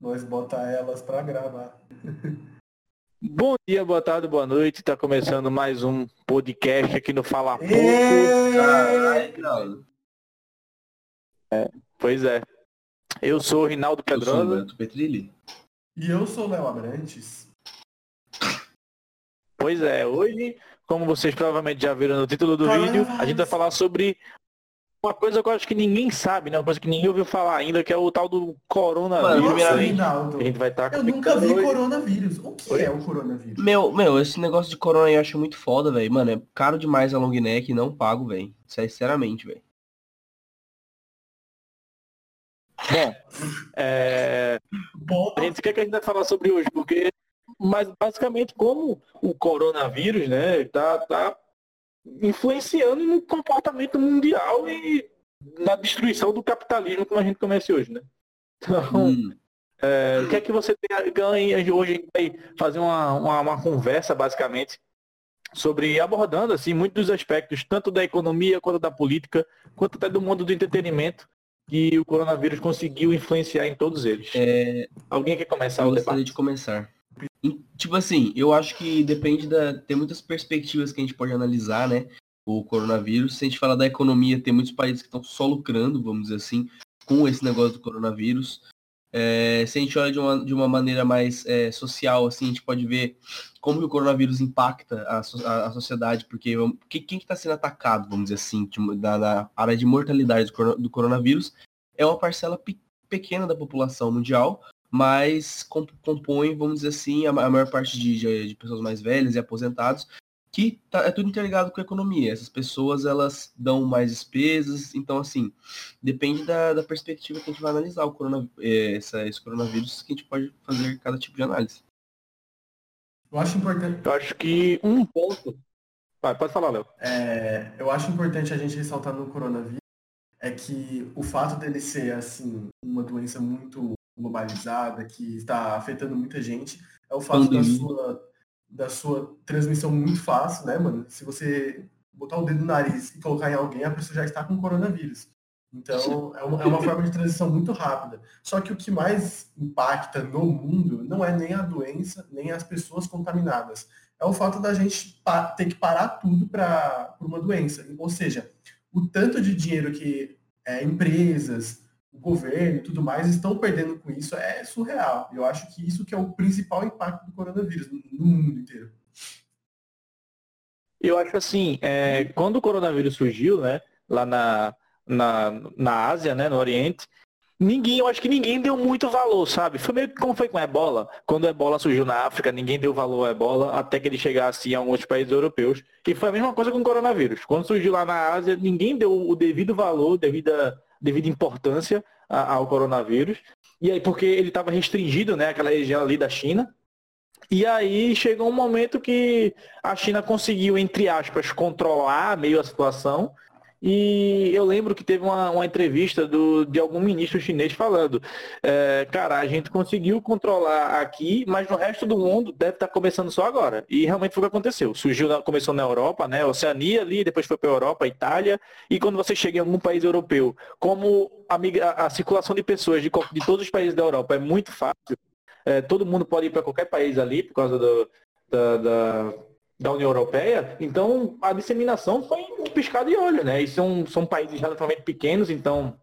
nós botar elas para gravar. Bom dia, boa tarde, boa noite. Tá começando mais um podcast aqui no Fala Pouco. É, pois é. Eu sou o Rinaldo Pedrosa. Petrilli. E eu sou o Léo Abrantes. Pois é, hoje, como vocês provavelmente já viram no título do vídeo, a gente vai falar sobre uma coisa que eu acho que ninguém sabe, né? Uma coisa que ninguém ouviu falar ainda, que é o tal do coronavírus. Nossa, primeiramente. Rinaldo, A gente vai estar eu nunca vi coronavírus. O que é o coronavírus? Meu, meu, esse negócio de corona eu acho muito foda, velho. Mano, é caro demais a long neck e não pago, velho. Sinceramente, velho. Bom, é... Bom, a gente quer que a gente vai falar sobre hoje, porque mas basicamente como o coronavírus, né, tá, tá influenciando no comportamento mundial e na destruição do capitalismo como a gente conhece hoje, né? Então, Hum. é, o que é que você tem ganha hoje? A gente vai fazer uma, uma, uma conversa basicamente sobre abordando assim muitos dos aspectos tanto da economia quanto da política quanto até do mundo do entretenimento que o coronavírus conseguiu influenciar em todos eles. É, Alguém quer começar eu o debate? de começar. Tipo assim, eu acho que depende da. Tem muitas perspectivas que a gente pode analisar, né? O coronavírus. Se a gente falar da economia, tem muitos países que estão só lucrando, vamos dizer assim, com esse negócio do coronavírus. É, se a gente olha de uma, de uma maneira mais é, social, assim, a gente pode ver como que o coronavírus impacta a, a- a sociedade, porque que- quem está sendo atacado, vamos dizer assim, de da, da área de mortalidade do, do coronavírus, é uma parcela pe- pequena da população mundial, mas com- compõe, vamos dizer assim, a, ma- a maior parte de, de- de pessoas mais velhas e aposentados, que tá- é tudo interligado com a economia. Essas pessoas, elas dão mais despesas, então, assim, depende da, da perspectiva que a gente vai analisar o corona, eh, essa, esse coronavírus, que a gente pode fazer cada tipo de análise. eu acho importante. Eu acho que um ponto. Vai, pode falar, Léo. É, eu acho importante a gente ressaltar no coronavírus é que o fato dele ser assim uma doença muito globalizada que está afetando muita gente é o fato da Pandemia. sua da sua transmissão muito fácil, né, mano? Se você botar o dedo no nariz e colocar em alguém, a pessoa já está com coronavírus. Então, é uma, é uma forma de transição muito rápida. Só que o que mais impacta no mundo não é nem a doença, nem as pessoas contaminadas é o fato da gente ter que parar tudo para uma doença. Ou seja, o tanto de dinheiro que é, empresas, governo e tudo mais estão perdendo com isso é surreal. Eu acho que isso que é o principal impacto do coronavírus no, mundo inteiro. Eu acho assim, é, quando o coronavírus surgiu, né, lá na, na, na Ásia, né, no Oriente, ninguém, eu acho que ninguém deu muito valor, sabe? Foi meio que como foi com a ebola. Quando a ebola surgiu na África, ninguém deu valor à ebola até que ele chegasse em alguns países europeus. E foi a mesma coisa com o coronavírus. Quando surgiu lá na Ásia, ninguém deu o devido valor, devida, devida importância ao coronavírus. E aí, porque ele estava restringido, né, aquela região ali da China. E aí chegou um momento que a China conseguiu, entre aspas, controlar meio a situação. E eu lembro que teve uma, uma entrevista do, de algum ministro chinês falando, é, cara, a gente conseguiu controlar aqui, mas no resto do mundo deve estar começando só agora. E realmente foi o que aconteceu. Surgiu, na- começou na Europa, né? Oceania ali, depois foi para a Europa, Itália. E quando você chega em algum país europeu, como a, migra- a circulação de pessoas de, de todos os países da Europa é muito fácil, é, todo mundo pode ir para qualquer país ali por causa do, da, da, da União Europeia, então a disseminação foi um piscar de olho, né? E são, são países relativamente pequenos, então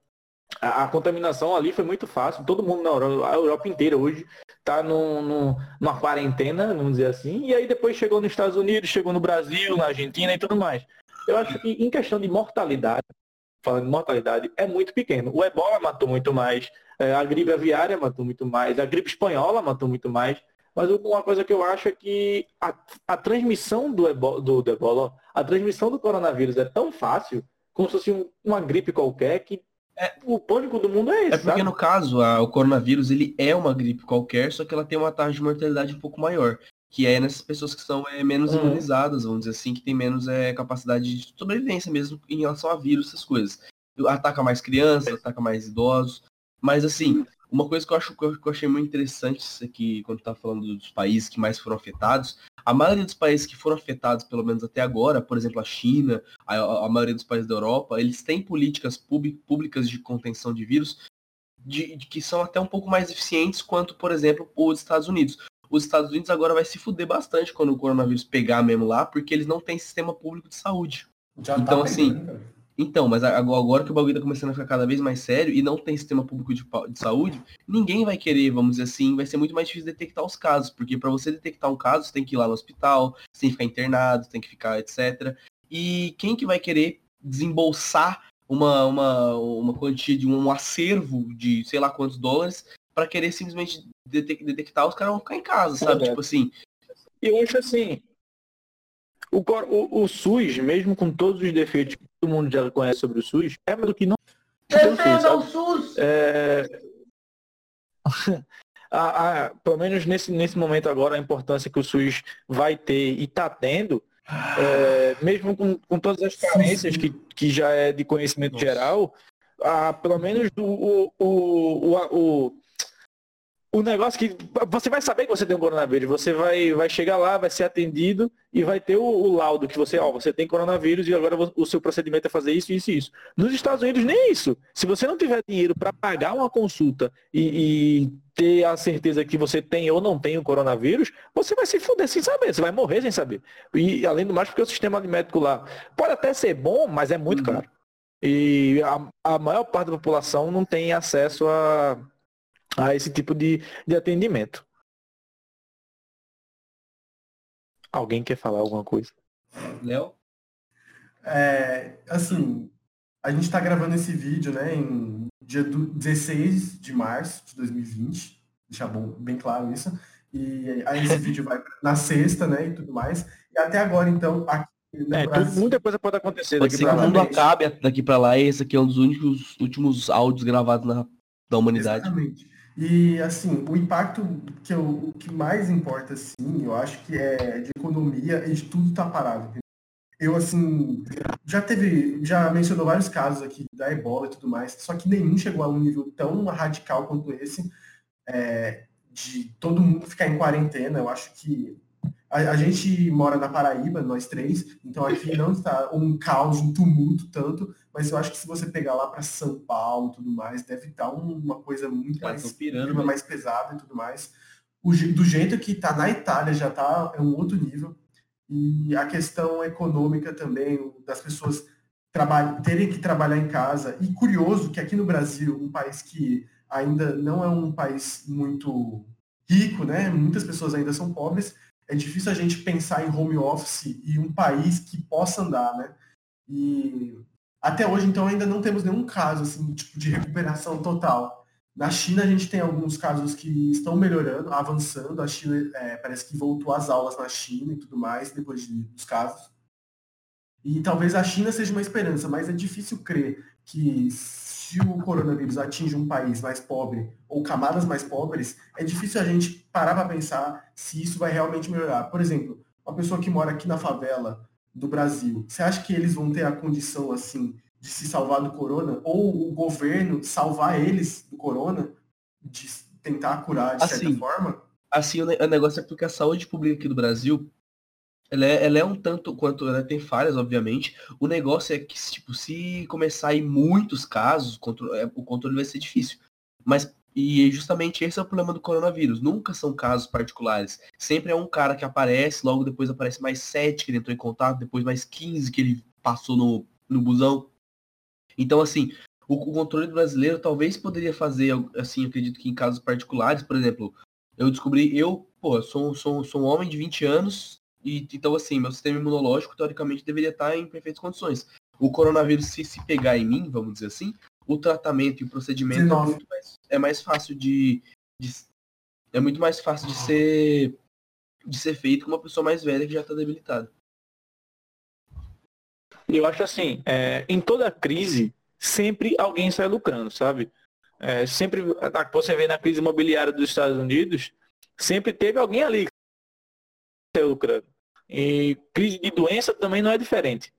a, a contaminação ali foi muito fácil. Todo mundo na Europa, a Europa inteira hoje está no, no, numa quarentena, vamos dizer assim, e aí depois chegou nos Estados Unidos, chegou no Brasil, na Argentina e tudo mais. Eu acho que em questão de mortalidade, falando de mortalidade, é muito pequeno. O ebola matou muito mais, é, a gripe aviária matou muito mais, a gripe espanhola matou muito mais. Mas uma coisa que eu acho é que a, a transmissão do ebola, do, do ebola, a transmissão do coronavírus é tão fácil, como se fosse um- uma gripe qualquer, que o pânico do mundo é esse, É porque sabe? no caso, a- o coronavírus ele é uma gripe qualquer, só que ela tem uma taxa de mortalidade um pouco maior, que é nessas pessoas que são é, menos Uhum. imunizadas, vamos dizer assim, que tem menos é, capacidade de sobrevivência mesmo em relação a vírus, essas coisas. Ataca mais crianças, ataca mais idosos, mas assim, uma coisa que eu acho que eu, achei muito interessante isso aqui, quando tá falando dos países que mais foram afetados, a maioria dos países que foram afetados, pelo menos até agora, por exemplo, a China, a, a maioria dos países da Europa, eles têm políticas públicas de contenção de vírus de, de, que são até um pouco mais eficientes quanto, por exemplo, os Estados Unidos. Os Estados Unidos agora vai se fuder bastante quando o coronavírus pegar mesmo lá, porque eles não têm sistema público de saúde. Já então, tá assim, então, mas agora que o bagulho tá começando a ficar cada vez mais sério e não tem sistema público de, de, saúde, ninguém vai querer, vamos dizer assim, vai ser muito mais difícil detectar os casos, porque para você detectar um caso, você tem que ir lá no hospital, você tem que ficar internado, tem que ficar, etc. E quem que vai querer desembolsar uma, uma, uma quantia de um acervo de sei lá quantos dólares para querer simplesmente detectar os caras vão ficar em casa, sabe? É. Tipo assim. Eu acho assim, o, o, o, SUS, mesmo com todos os defeitos que todo mundo já conhece sobre o SUS, é do que não. Defenda o SUS! É... a, a, pelo menos nesse, nesse momento agora, a importância que o SUS vai ter e está tendo, é, mesmo com, com todas as carências que, que já é de conhecimento Nossa. geral, a, pelo menos do, o, o, o, o o negócio que você vai saber que você tem um coronavírus, você vai, vai chegar lá, vai ser atendido e vai ter o, o laudo que você, ó, você tem coronavírus e agora o seu procedimento é fazer isso, isso e isso. Nos Estados Unidos nem isso. Se você não tiver dinheiro para pagar uma consulta e, e, ter a certeza que você tem ou não tem o coronavírus, você vai se fuder sem saber, você vai morrer sem saber. E além do mais, porque o sistema médico lá pode até ser bom, mas é muito uhum. caro. E a, a maior parte da população não tem acesso a a esse tipo de, de atendimento. Alguém quer falar alguma coisa? Léo? É, assim, a gente está gravando esse vídeo, né, em dia 16 de março de 2020, deixar bom, bem claro isso. E aí esse vídeo vai na sexta, né, e tudo mais. E até agora, então, aqui é, Brasil, muita coisa pode acontecer pode daqui para lá. o mundo acabe daqui para lá e esse aqui é um dos únicos últimos áudios gravados na, da humanidade. Exatamente. E assim, o impacto que, eu, que mais importa, assim, eu acho que é de economia e de tudo tá parado. Eu, assim, já teve, já mencionou vários casos aqui da ebola e tudo mais, só que nenhum chegou a um nível tão radical quanto esse, é, de todo mundo ficar em quarentena. Eu acho que a, a, gente mora na Paraíba, nós três, então aqui não está um caos, um tumulto tanto, mas eu acho que se você pegar lá para São Paulo e tudo mais, deve estar uma coisa muito Cara, mais, pirando, mais pesada e tudo mais. O, do jeito que está na Itália já está é um outro nível. E a questão econômica também, das pessoas terem que trabalhar em casa. E curioso que aqui no Brasil, um país que ainda não é um país muito rico, né? Muitas pessoas ainda são pobres, é difícil a gente pensar em home office e um país que possa andar, né? E até hoje, então, ainda não temos nenhum caso assim, tipo, de recuperação total. Na China, a gente tem alguns casos que estão melhorando, avançando. A China é, parece que voltou às aulas na China e tudo mais, depois de, dos casos. E talvez a China seja uma esperança, mas é difícil crer que se o coronavírus atinge um país mais pobre ou camadas mais pobres, é difícil a gente parar para pensar se isso vai realmente melhorar. Por exemplo, uma pessoa que mora aqui na favela do Brasil, você acha que eles vão ter a condição assim de se salvar do corona ou o governo salvar eles do corona, de tentar curar de assim, certa forma? Assim, o negócio é porque a saúde pública aqui do Brasil ela é, ela é um tanto quanto ela tem falhas, obviamente. O negócio é que, tipo, se começar a ir muitos casos, o controle, é, o controle vai ser difícil. Mas e justamente esse é o problema do coronavírus. Nunca são casos particulares. Sempre é um cara que aparece, logo depois aparece mais sete que ele entrou em contato, depois mais 15 que ele passou no, no busão. Então, assim, o, o controle brasileiro talvez poderia fazer, assim, acredito que em casos particulares, por exemplo, eu descobri, eu, pô, sou, sou, sou um homem de 20 anos, e, então, assim, meu sistema imunológico, teoricamente, deveria estar em perfeitas condições. O coronavírus, se se pegar em mim, vamos dizer assim, o tratamento e o procedimento é muito mais, é mais fácil de, de, É muito mais fácil de ser de ser feito com uma pessoa mais velha que já está debilitada. Eu acho assim, é, em toda crise, sempre alguém sai lucrando, sabe? É, sempre, você vê na crise imobiliária dos Estados Unidos, sempre teve alguém ali lucrando. E crise de doença também não é diferente.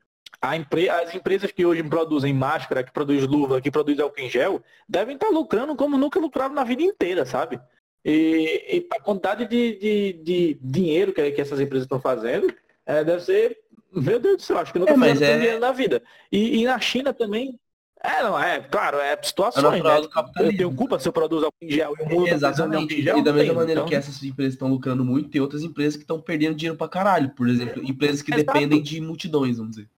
Empre... As empresas que hoje produzem máscara, que produzem luva, que produzem álcool em gel, devem estar lucrando como nunca lucraram na vida inteira, sabe? E, e a quantidade de, de, de dinheiro que, que, essas empresas estão fazendo é, deve ser, meu Deus do céu, acho que nunca é, mas é... dinheiro na vida. E, e, na China também, É, não, é, claro, é situações, natural né? Eu tenho culpa se eu produzo álcool em gel e o mundo Exatamente. gel? E da mesma tem, maneira então- que essas empresas estão lucrando muito, tem outras empresas que estão perdendo dinheiro pra caralho. Por exemplo, empresas que Exato. dependem de multidões, vamos dizer.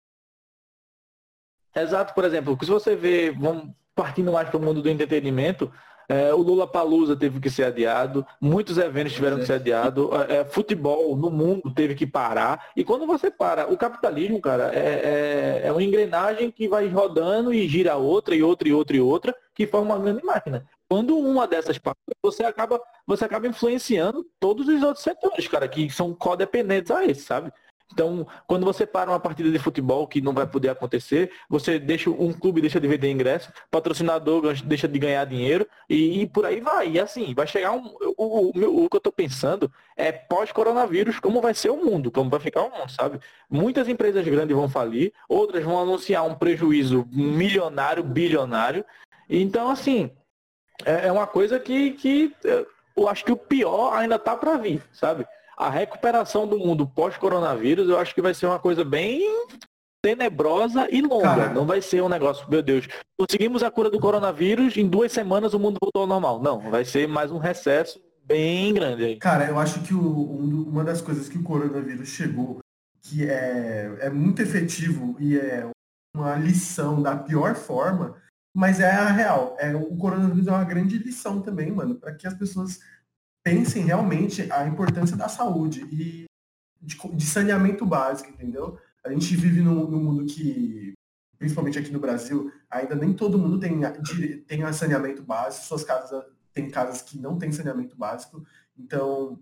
Exato, por exemplo, se você vê, vamos partindo mais para o mundo do entretenimento, é, o Lula Palusa teve que ser adiado, muitos eventos tiveram Pois que ser adiados, é, é, futebol no mundo teve que parar. E quando você para, o capitalismo, cara, é, é, é uma engrenagem que vai rodando e gira outra e outra e outra e outra, que forma uma grande máquina. Quando uma dessas para, você acaba, você acaba influenciando todos os outros setores, cara, que são codependentes a esse, sabe? Então, quando você para uma partida de futebol que não vai poder acontecer, você deixa um clube deixa de vender ingresso, patrocinador deixa de ganhar dinheiro e, e por aí vai. E assim, vai chegar um. O, o, o que eu tô pensando é pós-coronavírus, como vai ser o mundo, como vai ficar o mundo, sabe? Muitas empresas grandes vão falir, outras vão anunciar um prejuízo milionário, bilionário. Então, assim, é, é uma coisa que, que eu acho que o pior ainda tá para vir, sabe? A recuperação do mundo pós-coronavírus, eu acho que vai ser uma coisa bem tenebrosa e longa. Cara. Não vai ser um negócio, meu Deus, conseguimos a cura do coronavírus, em duas semanas o mundo voltou ao normal. Não, vai ser mais um recesso bem grande aí. Cara, eu acho que o- um uma das coisas que o coronavírus chegou, que é, é muito efetivo e é uma lição da pior forma, mas é a real. É, o coronavírus é uma grande lição também, mano, para que as pessoas pensem realmente a importância da saúde e de, de saneamento básico, entendeu? A gente vive num, num mundo que, principalmente aqui no Brasil, ainda nem todo mundo tem, tem saneamento básico, suas casas tem casas que não têm saneamento básico, então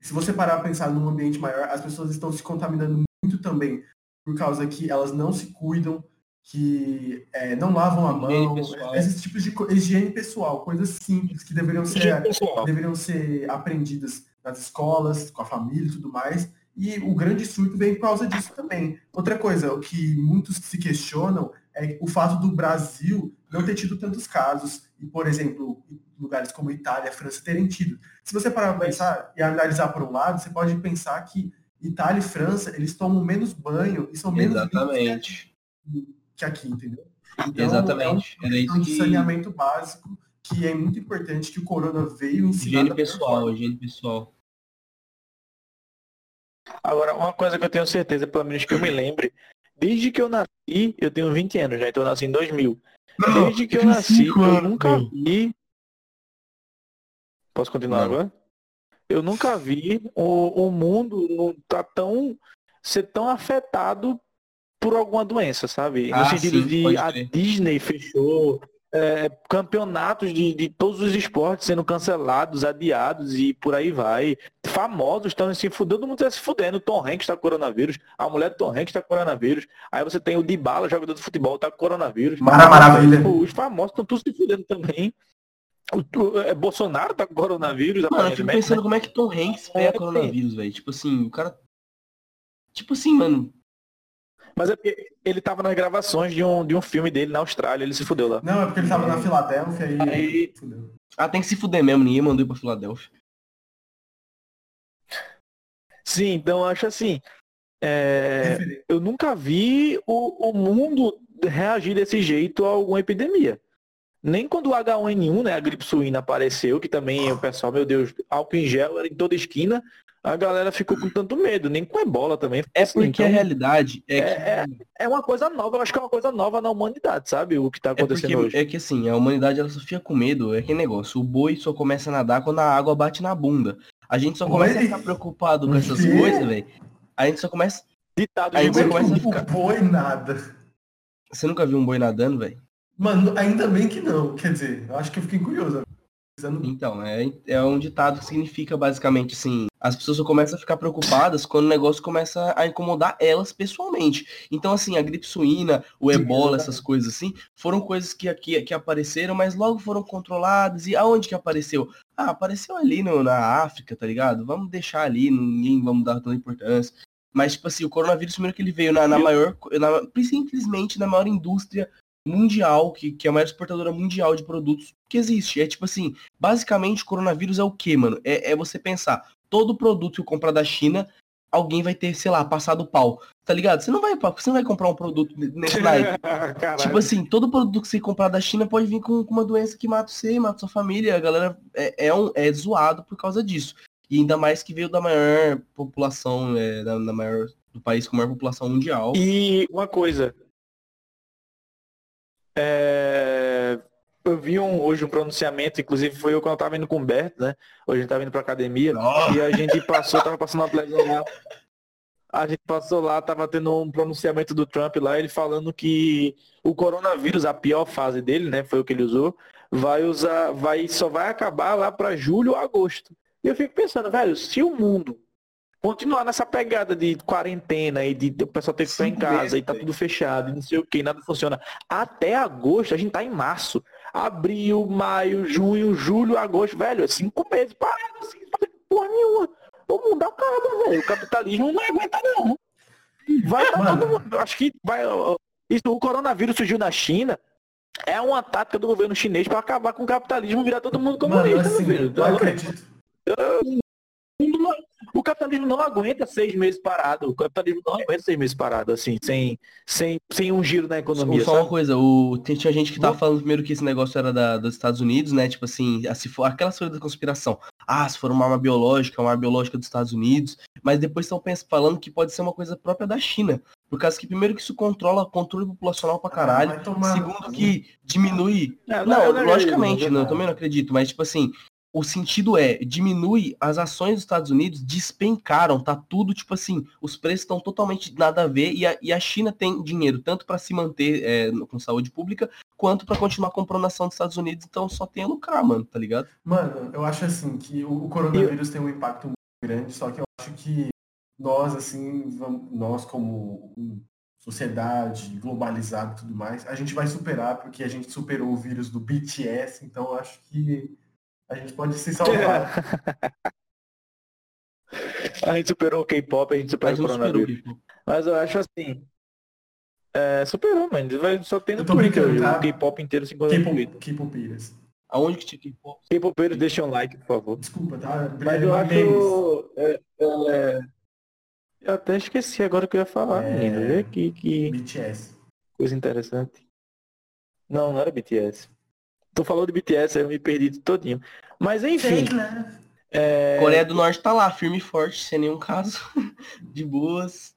se você parar para pensar num ambiente maior, as pessoas estão se contaminando muito também por causa que elas não se cuidam, que é, não lavam a mão, pessoal. esses tipos de higiene pessoal, coisas simples que deveriam ser deveriam ser aprendidas nas escolas, com a família e tudo mais. E o grande surto vem por causa disso também. Outra coisa, o que muitos se questionam é o fato do Brasil não ter tido tantos casos e, por exemplo, lugares como Itália, França terem tido. Se você parar para pensar e analisar por um lado, você pode pensar que Itália e França, eles tomam menos banho e são menos Exatamente. Que aqui, entendeu? Então, Exatamente. É Era um isso de que. saneamento básico que é muito importante que o corona veio ensinar. Higiene pessoal, higiene pessoal. Agora, uma coisa que eu tenho certeza, pelo menos que eu me lembre, desde que eu nasci, eu tenho 20 anos já, então eu nasci em 2000. Desde que eu nasci, eu nunca vi. Posso continuar Não. agora? Eu nunca vi o, o mundo não tá tão ser tão afetado por alguma doença, sabe? No Ah, sentido sim, de a crer. Disney fechou, é, campeonatos de, de todos os esportes sendo cancelados, adiados e por aí vai. Famosos estão se fudendo, todo mundo está se fudendo. Tom Hanks está com coronavírus, a mulher do Tom Hanks está com coronavírus. Aí você tem o Dybala, jogador de futebol, tá com coronavírus. Mara Maravilha. Tipo, os famosos estão todos se fudendo também. O, é, Bolsonaro tá com coronavírus, Mano, eu fico pensando né? como é que Tom Hanks pega É, coronavírus, velho. Tipo assim, o cara. Tipo assim, mano. Mas é porque ele tava nas gravações de um, de um filme dele na Austrália, ele se fudeu lá. Não, é porque ele tava na Filadélfia e. Aí- Fudeu. Ah, tem que se fuder mesmo, ninguém mandou ir pra Filadélfia. Sim, então eu acho assim. é, eu nunca vi o, o mundo reagir desse jeito a alguma epidemia. Nem quando o H1N1, né, a gripe suína apareceu, que também o pessoal, meu Deus, álcool em gel era em toda esquina, a galera ficou com tanto medo, nem com ebola também. É Assim, porque então, a realidade é, é, que. é uma coisa nova, eu acho que é uma coisa nova na humanidade, sabe? O que tá É acontecendo porque hoje. é que assim, a humanidade ela só fica com medo, é aquele negócio, o boi só começa a nadar quando a água bate na bunda. A gente só começa a ficar preocupado com O essas coisas, velho. A gente só começa. Ditado Aí de você Como é boi. começa que a o ficar- boi nada? Você nunca viu um boi nadando, velho? Mano, ainda bem que não. Quer dizer, eu acho que eu fiquei curioso. Então, é, é um ditado que significa basicamente assim, as pessoas só começam a ficar preocupadas quando o negócio começa a incomodar elas pessoalmente. Então, assim, a gripe suína, o ebola, essas coisas assim, foram coisas que aqui que apareceram, mas logo foram controladas. E aonde que apareceu? Ah, apareceu ali no, na África, tá ligado? Vamos deixar ali, ninguém vamos dar tanta importância. Mas, tipo assim, o coronavírus, primeiro que ele veio na, na maior, na, simplesmente na maior indústria mundial, que, que é a maior exportadora mundial de produtos que existe. É tipo assim, basicamente o coronavírus é o que, mano? É, é você pensar, todo produto que eu comprar da China, alguém vai ter, sei lá, passado pau. Tá ligado? Você não vai, você não vai comprar um produto nesse tipo assim, todo produto que você comprar da China pode vir com, com uma doença que mata você, mata sua família. A galera é, é, um, é zoado por causa disso. E ainda mais que veio da maior população, é, da, da maior, do país com maior população mundial. E uma coisa. É... Eu vi um, hoje um pronunciamento, inclusive foi eu quando eu tava indo com o Humberto, né? Hoje a gente tava indo pra academia. Oh. E a gente passou, tava passando uma televisão lá a gente passou lá, tava tendo um pronunciamento do Trump lá, ele falando que o coronavírus, a pior fase dele, né, foi o que ele usou, vai usar, vai, só vai acabar lá para julho ou agosto. E eu fico pensando, velho, se o mundo continuar nessa pegada de quarentena e de o pessoal ter que ficar em casa e tá tudo fechado e não sei o que, nada funciona, até agosto, a gente tá em março. Abril, maio, junho, julho, agosto, velho, é cinco meses parado assim, porra nenhuma o mundo acaba, velho. O capitalismo não aguenta, não. Vai pra todo mundo. Acho que vai. Isso, o coronavírus surgiu na China. É uma tática do governo chinês para acabar com o capitalismo virar todo mundo comunista, Mano, assim. Eu acredito. Eu, o capitalismo não aguenta seis meses parado. O capitalismo não aguenta seis meses parado, assim, sem, sem, sem um giro na economia. Só, só uma coisa, o, tinha gente que tava falando primeiro que esse negócio era da, dos Estados Unidos, né? Tipo assim, se for aquela coisa da conspiração. Ah, se for uma arma biológica, uma arma biológica dos Estados Unidos. Mas depois estão falando que pode ser uma coisa própria da China. Por causa que, primeiro, que isso controla controle populacional pra caralho. Segundo, que diminui. É, não, não, logicamente, não, eu também não acredito. Mas, tipo assim, o sentido é, diminui, as ações dos Estados Unidos despencaram, tá tudo, tipo assim, os preços estão totalmente nada a ver, e a, e a China tem dinheiro tanto para se manter é, com saúde pública, quanto para continuar comprando ação dos Estados Unidos, então só tem a lucrar, mano, tá ligado? Mano, eu acho assim, que o, coronavírus tem um impacto muito grande, só que eu acho que nós, assim, vamos, nós como sociedade globalizada e tudo mais, a gente vai superar, porque a gente superou o vírus do BTS, então eu acho que a gente pode se salvar. a gente superou o K-pop, a gente superou a gente o coronavírus. Superou. Mas eu acho assim. É, superou, mano. Vai só no Twitter. Tá? O K-pop inteiro se encontra no Twitter. K-popeiras. Aonde que tinha K-pop? K-popeiros, deixa um like, por favor. Desculpa, tá? Mas eu acho. É, é, eu até esqueci agora o que eu ia falar, é... menino. Vê aqui que. BTS. Coisa interessante. Não, não era BTS. Tu falou de BTS, eu me perdi todinho. Mas enfim. É... Coreia do Norte tá lá, firme e forte, sem nenhum caso. de boas.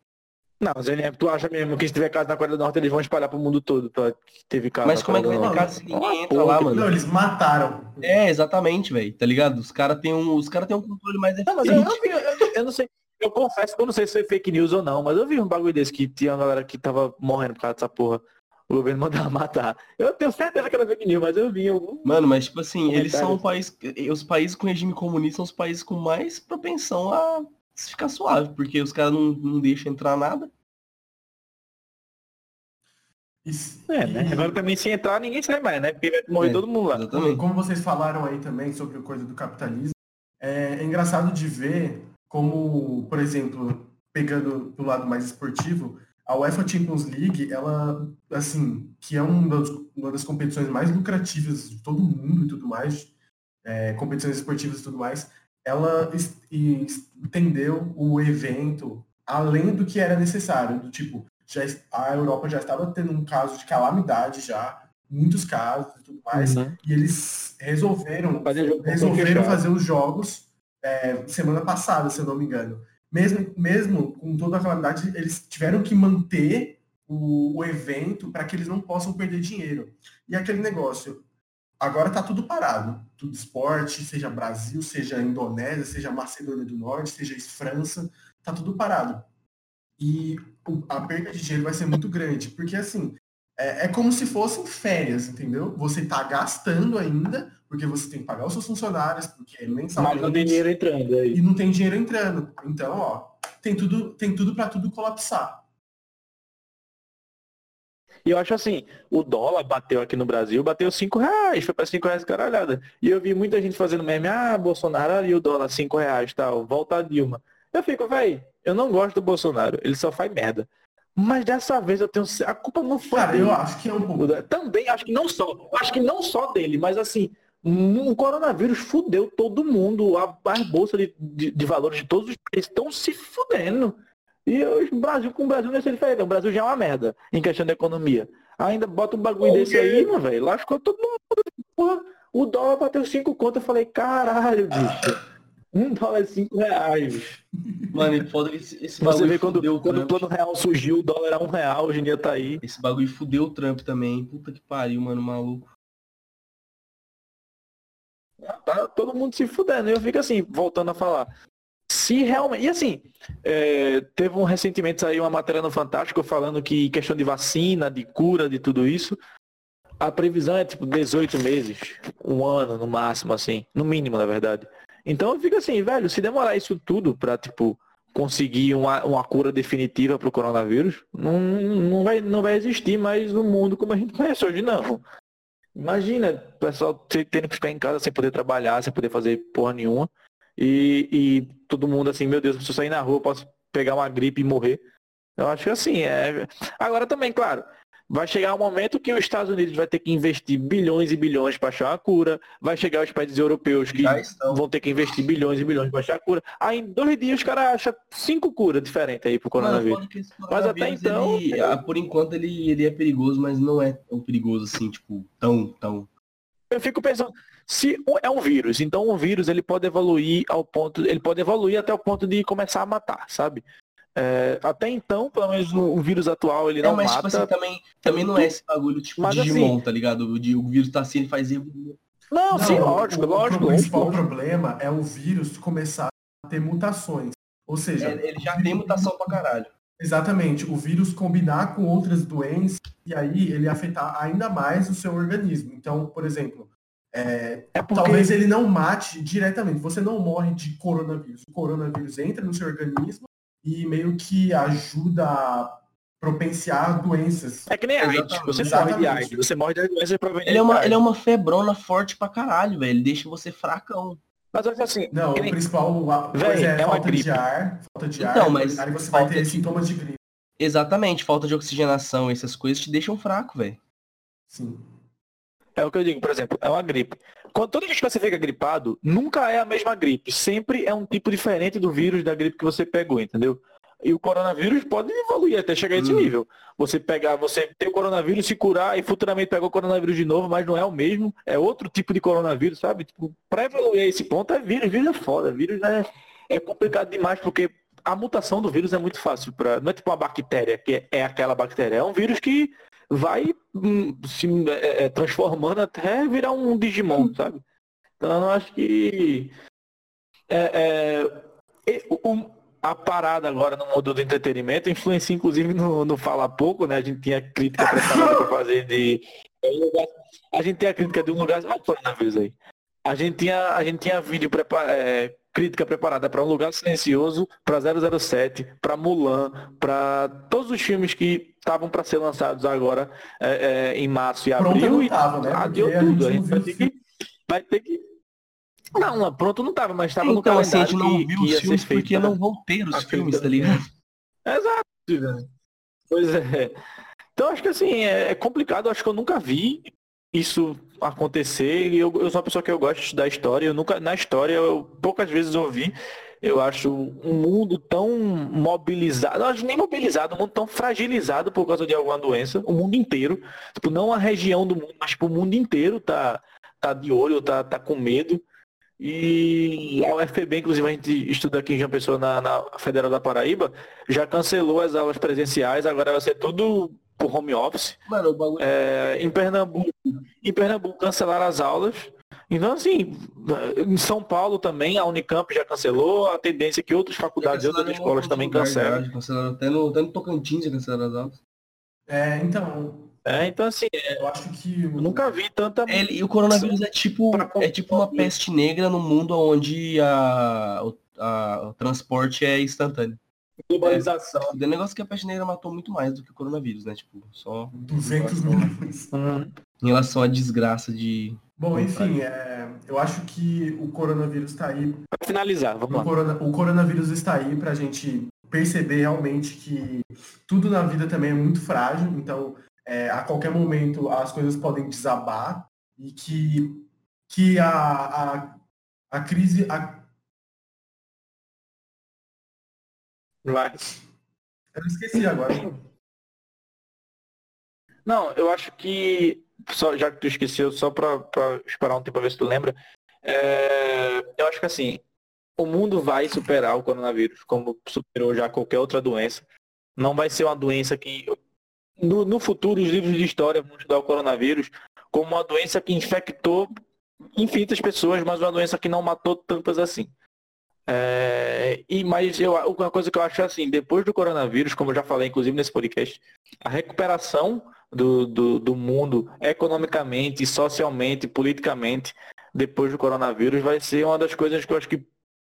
Não, Zé, tu acha mesmo que se tiver caso na Coreia do Norte, eles vão espalhar pro mundo todo. Pra... Teve caso Mas como é que vai ter caso se ninguém entra lá, mano? Não, eles mataram. É, exatamente, velho. Tá ligado? Os caras têm um, os cara tem um controle mais eficiente. Não, eu, eu, eu, não sei. Eu confesso que eu não sei se foi fake news ou não, mas eu vi um bagulho desse que tinha uma galera que tava morrendo por causa dessa porra o governo mandava matar. Eu tenho certeza que era fake news, mas eu vi algum. Mano, mas tipo assim, eles são um país. Os países com regime comunista são os países com mais propensão a ficar suave, porque os caras não, não deixam entrar nada. É, né? Agora também se entrar ninguém sai mais, né? Porque vai morrer é, todo mundo lá. Exatamente. Como vocês falaram aí também sobre a coisa do capitalismo, é, é engraçado de ver como, por exemplo, pegando do lado mais esportivo, a UEFA Champions League, ela, assim, que é uma das, uma das competições mais lucrativas de todo mundo e tudo mais, é, competições esportivas e tudo mais, ela entendeu o evento além do que era necessário, do tipo, já, a Europa já estava tendo um caso de calamidade já, muitos casos e tudo mais, uhum. e eles resolveram, resolveram fazer os jogos é, semana passada, se eu não me engano mesmo, mesmo com toda a calamidade, eles tiveram que manter o, o evento para que eles não possam perder dinheiro. E aquele negócio, agora está tudo parado. Tudo esporte, seja Brasil, seja Indonésia, seja Macedônia do Norte, seja França, está tudo parado. E a perda de dinheiro vai ser muito grande, porque assim, é, é como se fossem férias, entendeu? Você está gastando ainda, porque você tem que pagar os seus funcionários, porque é mensalmente. Mas não tem dinheiro entrando aí. E não tem dinheiro entrando. Então, ó, tem tudo, tem tudo para tudo colapsar. E eu acho assim, o dólar bateu aqui no Brasil, bateu 5 reais, foi para 5 reais caralhada. E eu vi muita gente fazendo meme, ah, Bolsonaro ali o dólar 5 reais tal, volta a Dilma. Eu fico, velho, eu não gosto do Bolsonaro, ele só faz merda. Mas dessa vez eu tenho. A culpa não foi. Cara, dele. eu acho que é um pouco. Também, acho que não só. Acho que não só dele, mas assim, o coronavírus fudeu todo mundo. As bolsas de, de, de, valores de todos os países estão se fudendo. E o Brasil com o Brasil não é diferente. O Brasil já é uma merda em questão de economia. Ainda bota um bagulho desse aí, mano, velho. Lascou todo mundo. Porra, o dólar bateu 5 contas. Eu falei, caralho, bicho. Um dólar é 5 reais. Mano, e foda esse, esse Você bagulho vê quando, o quando o plano real surgiu, o dólar era um real, hoje em dia tá aí. Esse bagulho fudeu o Trump também. Puta que pariu, mano, maluco. Tá todo mundo se fudendo. E eu fico assim, voltando a falar. Se realmente. E assim, é, teve um recentemente aí uma matéria no Fantástico falando que questão de vacina, de cura, de tudo isso, a previsão é tipo 18 meses, um ano no máximo, assim, no mínimo, na verdade. Então eu fico assim, velho, se demorar isso tudo pra, tipo, conseguir uma, uma cura definitiva pro coronavírus, não, não, vai, não vai existir mais o mundo como a gente conhece hoje, não. Imagina, o pessoal tendo que ficar em casa sem poder trabalhar, sem poder fazer porra nenhuma. E, e todo mundo assim, meu Deus, se eu sair na rua, posso pegar uma gripe e morrer. Eu acho que assim, é. Agora também, claro, vai chegar um momento que os Estados Unidos vai ter que investir bilhões e bilhões para achar uma cura, vai chegar os países europeus que vão ter que investir bilhões e bilhões para achar a cura. Aí em dois dias os caras acham cinco curas diferentes aí pro Mano, coronavírus. esse Mas até coronavírus, então- ele- ah, por enquanto ele, ele é perigoso, mas não é tão perigoso assim, tipo, tão, tão. Eu fico pensando, se é um vírus, então o vírus ele pode evoluir ao ponto, ele pode evoluir até o ponto de começar a matar, sabe? É, até então, pelo menos o, o vírus atual ele Não, não mas mata. tipo assim, também, também não é esse bagulho tipo Mas, Digimon, assim- tá ligado? O, de- o vírus tá assim, ele faz erro. Não, sim, Não, lógico, o, lógico, O principal lógico. problema é o vírus começar a ter mutações. Ou seja, É, ele já tem mutação pra caralho. exatamente, o vírus combinar com outras doenças e aí ele afetar ainda mais o seu organismo. Então, por exemplo, é, É porque talvez ele não mate diretamente. Você não morre de coronavírus. O coronavírus entra no seu organismo e meio que ajuda a propenciar doenças. é que nem AIDS, Exatamente, você morre de. AIDS, você morre de doença proveniente Ele é uma, AIDS. ele é uma febrona forte pra caralho, velho. Ele deixa você fracão. Mas olha assim, Não, o principal a- Véi, coisa é, é falta gripe. de ar, falta de Então, ar, mas aí você vai ter de- sintomas de gripe. Exatamente, falta de oxigenação, essas coisas te deixam fraco, velho. Sim. É o que eu digo, por exemplo, é uma gripe. Quando toda vez que você fica gripado, nunca é a mesma gripe. Sempre é um tipo diferente do vírus da gripe que você pegou, entendeu? E o coronavírus pode evoluir até chegar a esse Hum. nível. Você pegar, você ter o coronavírus, se curar e futuramente pegar o coronavírus de novo, mas não é o mesmo, é outro tipo de coronavírus, sabe? Tipo, pra evoluir a esse ponto é vírus, vírus é foda, vírus é, é complicado demais porque a mutação do vírus é muito fácil para, não é tipo uma bactéria que é, é aquela bactéria, é um vírus que vai hum, se é, é, transformando até virar um Digimon, sabe? Então eu acho que é, é, o- a parada agora no mundo do entretenimento influencia inclusive no, no Fala Pouco, né? A gente tinha crítica preparada para fazer de. A gente tem a crítica de um lugar. Olha o coronavírus aí. A gente tinha, a gente tinha vídeo prepara, é, crítica preparada para um lugar silencioso, para 007, para Mulan, para todos os filmes que estavam para ser lançados agora é, é, em março e abril não e tava, né? adiou a tudo. A gente não vai ter que. Vai ter que. Não, não, pronto não tava, mas estava no Então, assim, a calendário gente não que, que ia os ser filmes feito. porque né? não vão ter os A filmes, tá ligado? Exato. velho. Pois é. Então acho que assim, é, é complicado, acho que eu nunca vi isso acontecer. E eu, eu sou uma pessoa que eu gosto estudar história, eu nunca, na história, eu poucas vezes ouvi. Eu acho um mundo tão mobilizado, não acho nem mobilizado, um mundo tão fragilizado por causa de alguma doença, o mundo inteiro. Tipo, não a região do mundo, mas tipo, o mundo inteiro tá, tá de olho, tá, tá com medo. E a UFPB, inclusive a gente estuda aqui em João Pessoa na, na Federal da Paraíba, já cancelou as aulas presenciais, agora vai ser tudo por home office. Mano, o bagulho. É, em Pernambuco, em Pernambuco cancelaram as aulas. Então assim, em São Paulo também, a Unicamp já cancelou, a tendência é que outras faculdades e outras escolas também cancelam. Cancelaram até no, até no Tocantins já cancelaram as aulas. É, então, É, então assim, eu acho que eu nunca vi tanta. Ele, e o coronavírus é tipo, é tipo uma peste negra no mundo onde a, a- o transporte é instantâneo. Globalização. O negócio é que a peste negra matou muito mais do que o coronavírus, né? Tipo, só 200 milhões. Em relação à desgraça de. Bom, enfim, é, eu acho que o coronavírus está aí. Pra finalizar, vamos O, lá. corona- o coronavírus está aí para a gente perceber realmente que tudo na vida também é muito frágil. Então, é, a qualquer momento as coisas podem desabar e que, que a, a, a crise. A, Mas, Eu esqueci agora. Não, eu acho que, só, já que tu esqueceu, só pra, pra esperar um tempo pra ver se tu lembra, é, eu acho que assim, o mundo vai superar o coronavírus, como superou já qualquer outra doença. Não vai ser uma doença que. No, no futuro, os livros de história vão estudar o coronavírus como uma doença que infectou infinitas pessoas, mas uma doença que não matou tantas assim. É, e mas eu, uma coisa que eu acho é assim, depois do coronavírus, como eu já falei, inclusive nesse podcast, a recuperação do, do, do mundo economicamente, socialmente, politicamente, depois do coronavírus, vai ser uma das coisas que eu acho que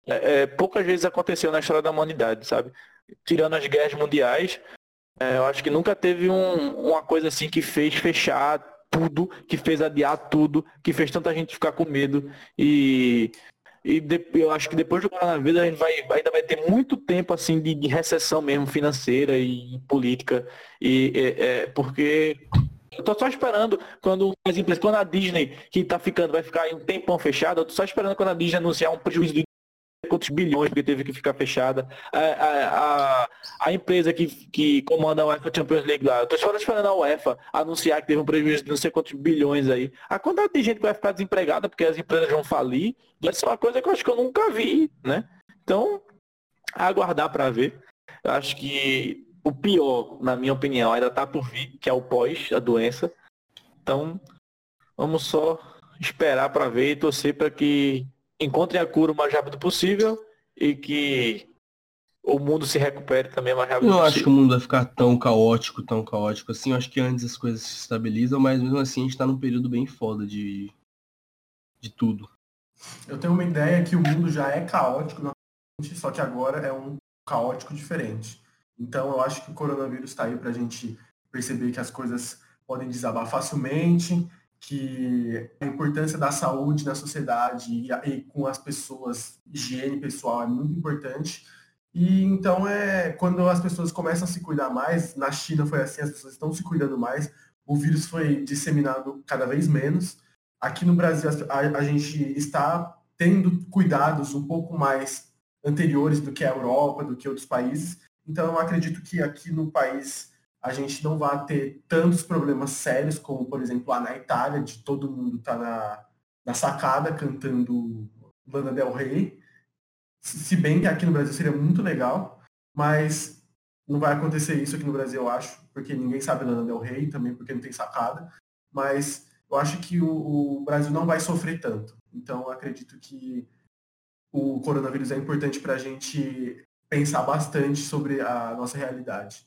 é, é, poucas vezes aconteceu na história da humanidade, sabe? Tirando as guerras mundiais, é, eu acho que nunca teve um, uma coisa assim que fez fechar tudo, que fez adiar tudo, que fez tanta gente ficar com medo e e de, eu acho que depois do coronavírus a gente vai, ainda vai ter muito tempo assim de, de recessão mesmo financeira e política. E é, é, porque eu tô só esperando quando as empresas, quando a Disney, que tá ficando, vai ficar em um tempão fechada, eu tô só esperando quando a Disney anunciar um prejuízo de quantos bilhões porque teve que ficar fechada. A, a, a, a, empresa que, que comanda a UEFA Champions League lá, eu tô só esperando a UEFA anunciar que teve um prejuízo de não sei quantos bilhões aí. A quantidade de gente que vai ficar desempregada porque as empresas vão falir, vai ser uma coisa que eu acho que eu nunca vi, né? Então, aguardar para ver. Eu acho que o pior, na minha opinião, ainda tá por vir, que é o pós, a doença. Então, vamos só esperar para ver e torcer para que encontrem a cura o mais rápido possível e que o mundo se recupere também o mais rápido eu possível. Eu acho que o mundo vai ficar tão caótico, tão caótico assim. Eu acho que antes as coisas se estabilizam, mas mesmo assim a gente tá num período bem foda de, de tudo. Eu tenho uma ideia que o mundo já é caótico, só que agora é um caótico diferente. Então eu acho que o coronavírus está aí para a gente perceber que as coisas podem desabar facilmente, que a importância da saúde na sociedade e, e, com as pessoas, higiene pessoal é muito importante. E então é quando as pessoas começam a se cuidar mais, na China foi assim, as pessoas estão se cuidando mais, o vírus foi disseminado cada vez menos. Aqui no Brasil a, a gente está tendo cuidados um pouco mais anteriores do que a Europa, do que outros países. Então eu acredito que aqui no país a gente não vai ter tantos problemas sérios como, por exemplo, lá na Itália, de todo mundo estar tá na, na sacada cantando Lana Del Rey. Se bem que aqui no Brasil seria muito legal, mas não vai acontecer isso aqui no Brasil, eu acho, porque ninguém sabe Lana Del Rey, também porque não tem sacada. Mas eu acho que o, o Brasil não vai sofrer tanto. Então, acredito que o coronavírus é importante para a gente pensar bastante sobre a nossa realidade.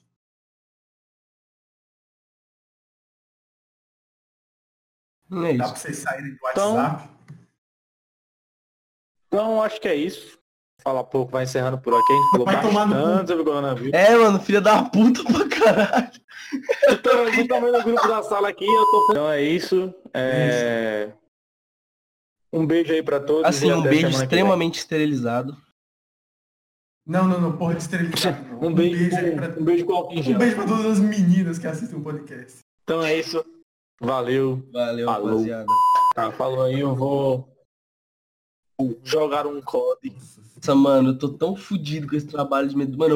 Não é Dá isso. pra vocês saírem do Então- WhatsApp? Então acho que é isso. Falar pouco, vai encerrando por aqui. A gente falou Vai tomar no bastante sobre o coronavírus. É, mano, filha da puta pra caralho. Eu tô aqui também no grupo da sala aqui, eu tô... Então é isso. É... Um beijo aí pra todos. Assim, um beijo extremamente esterilizado. Não, não, não, porra de esterilizado. não. Um beijo, aí com, pra, um beijo com um beijo pra todas as meninas que assistem o podcast. Então é isso. Valeu. Valeu, Falou. rapaziada. Tá, falou aí, eu vou jogar um COD. Nossa, mano, eu tô tão fudido com esse trabalho de medo. Mano,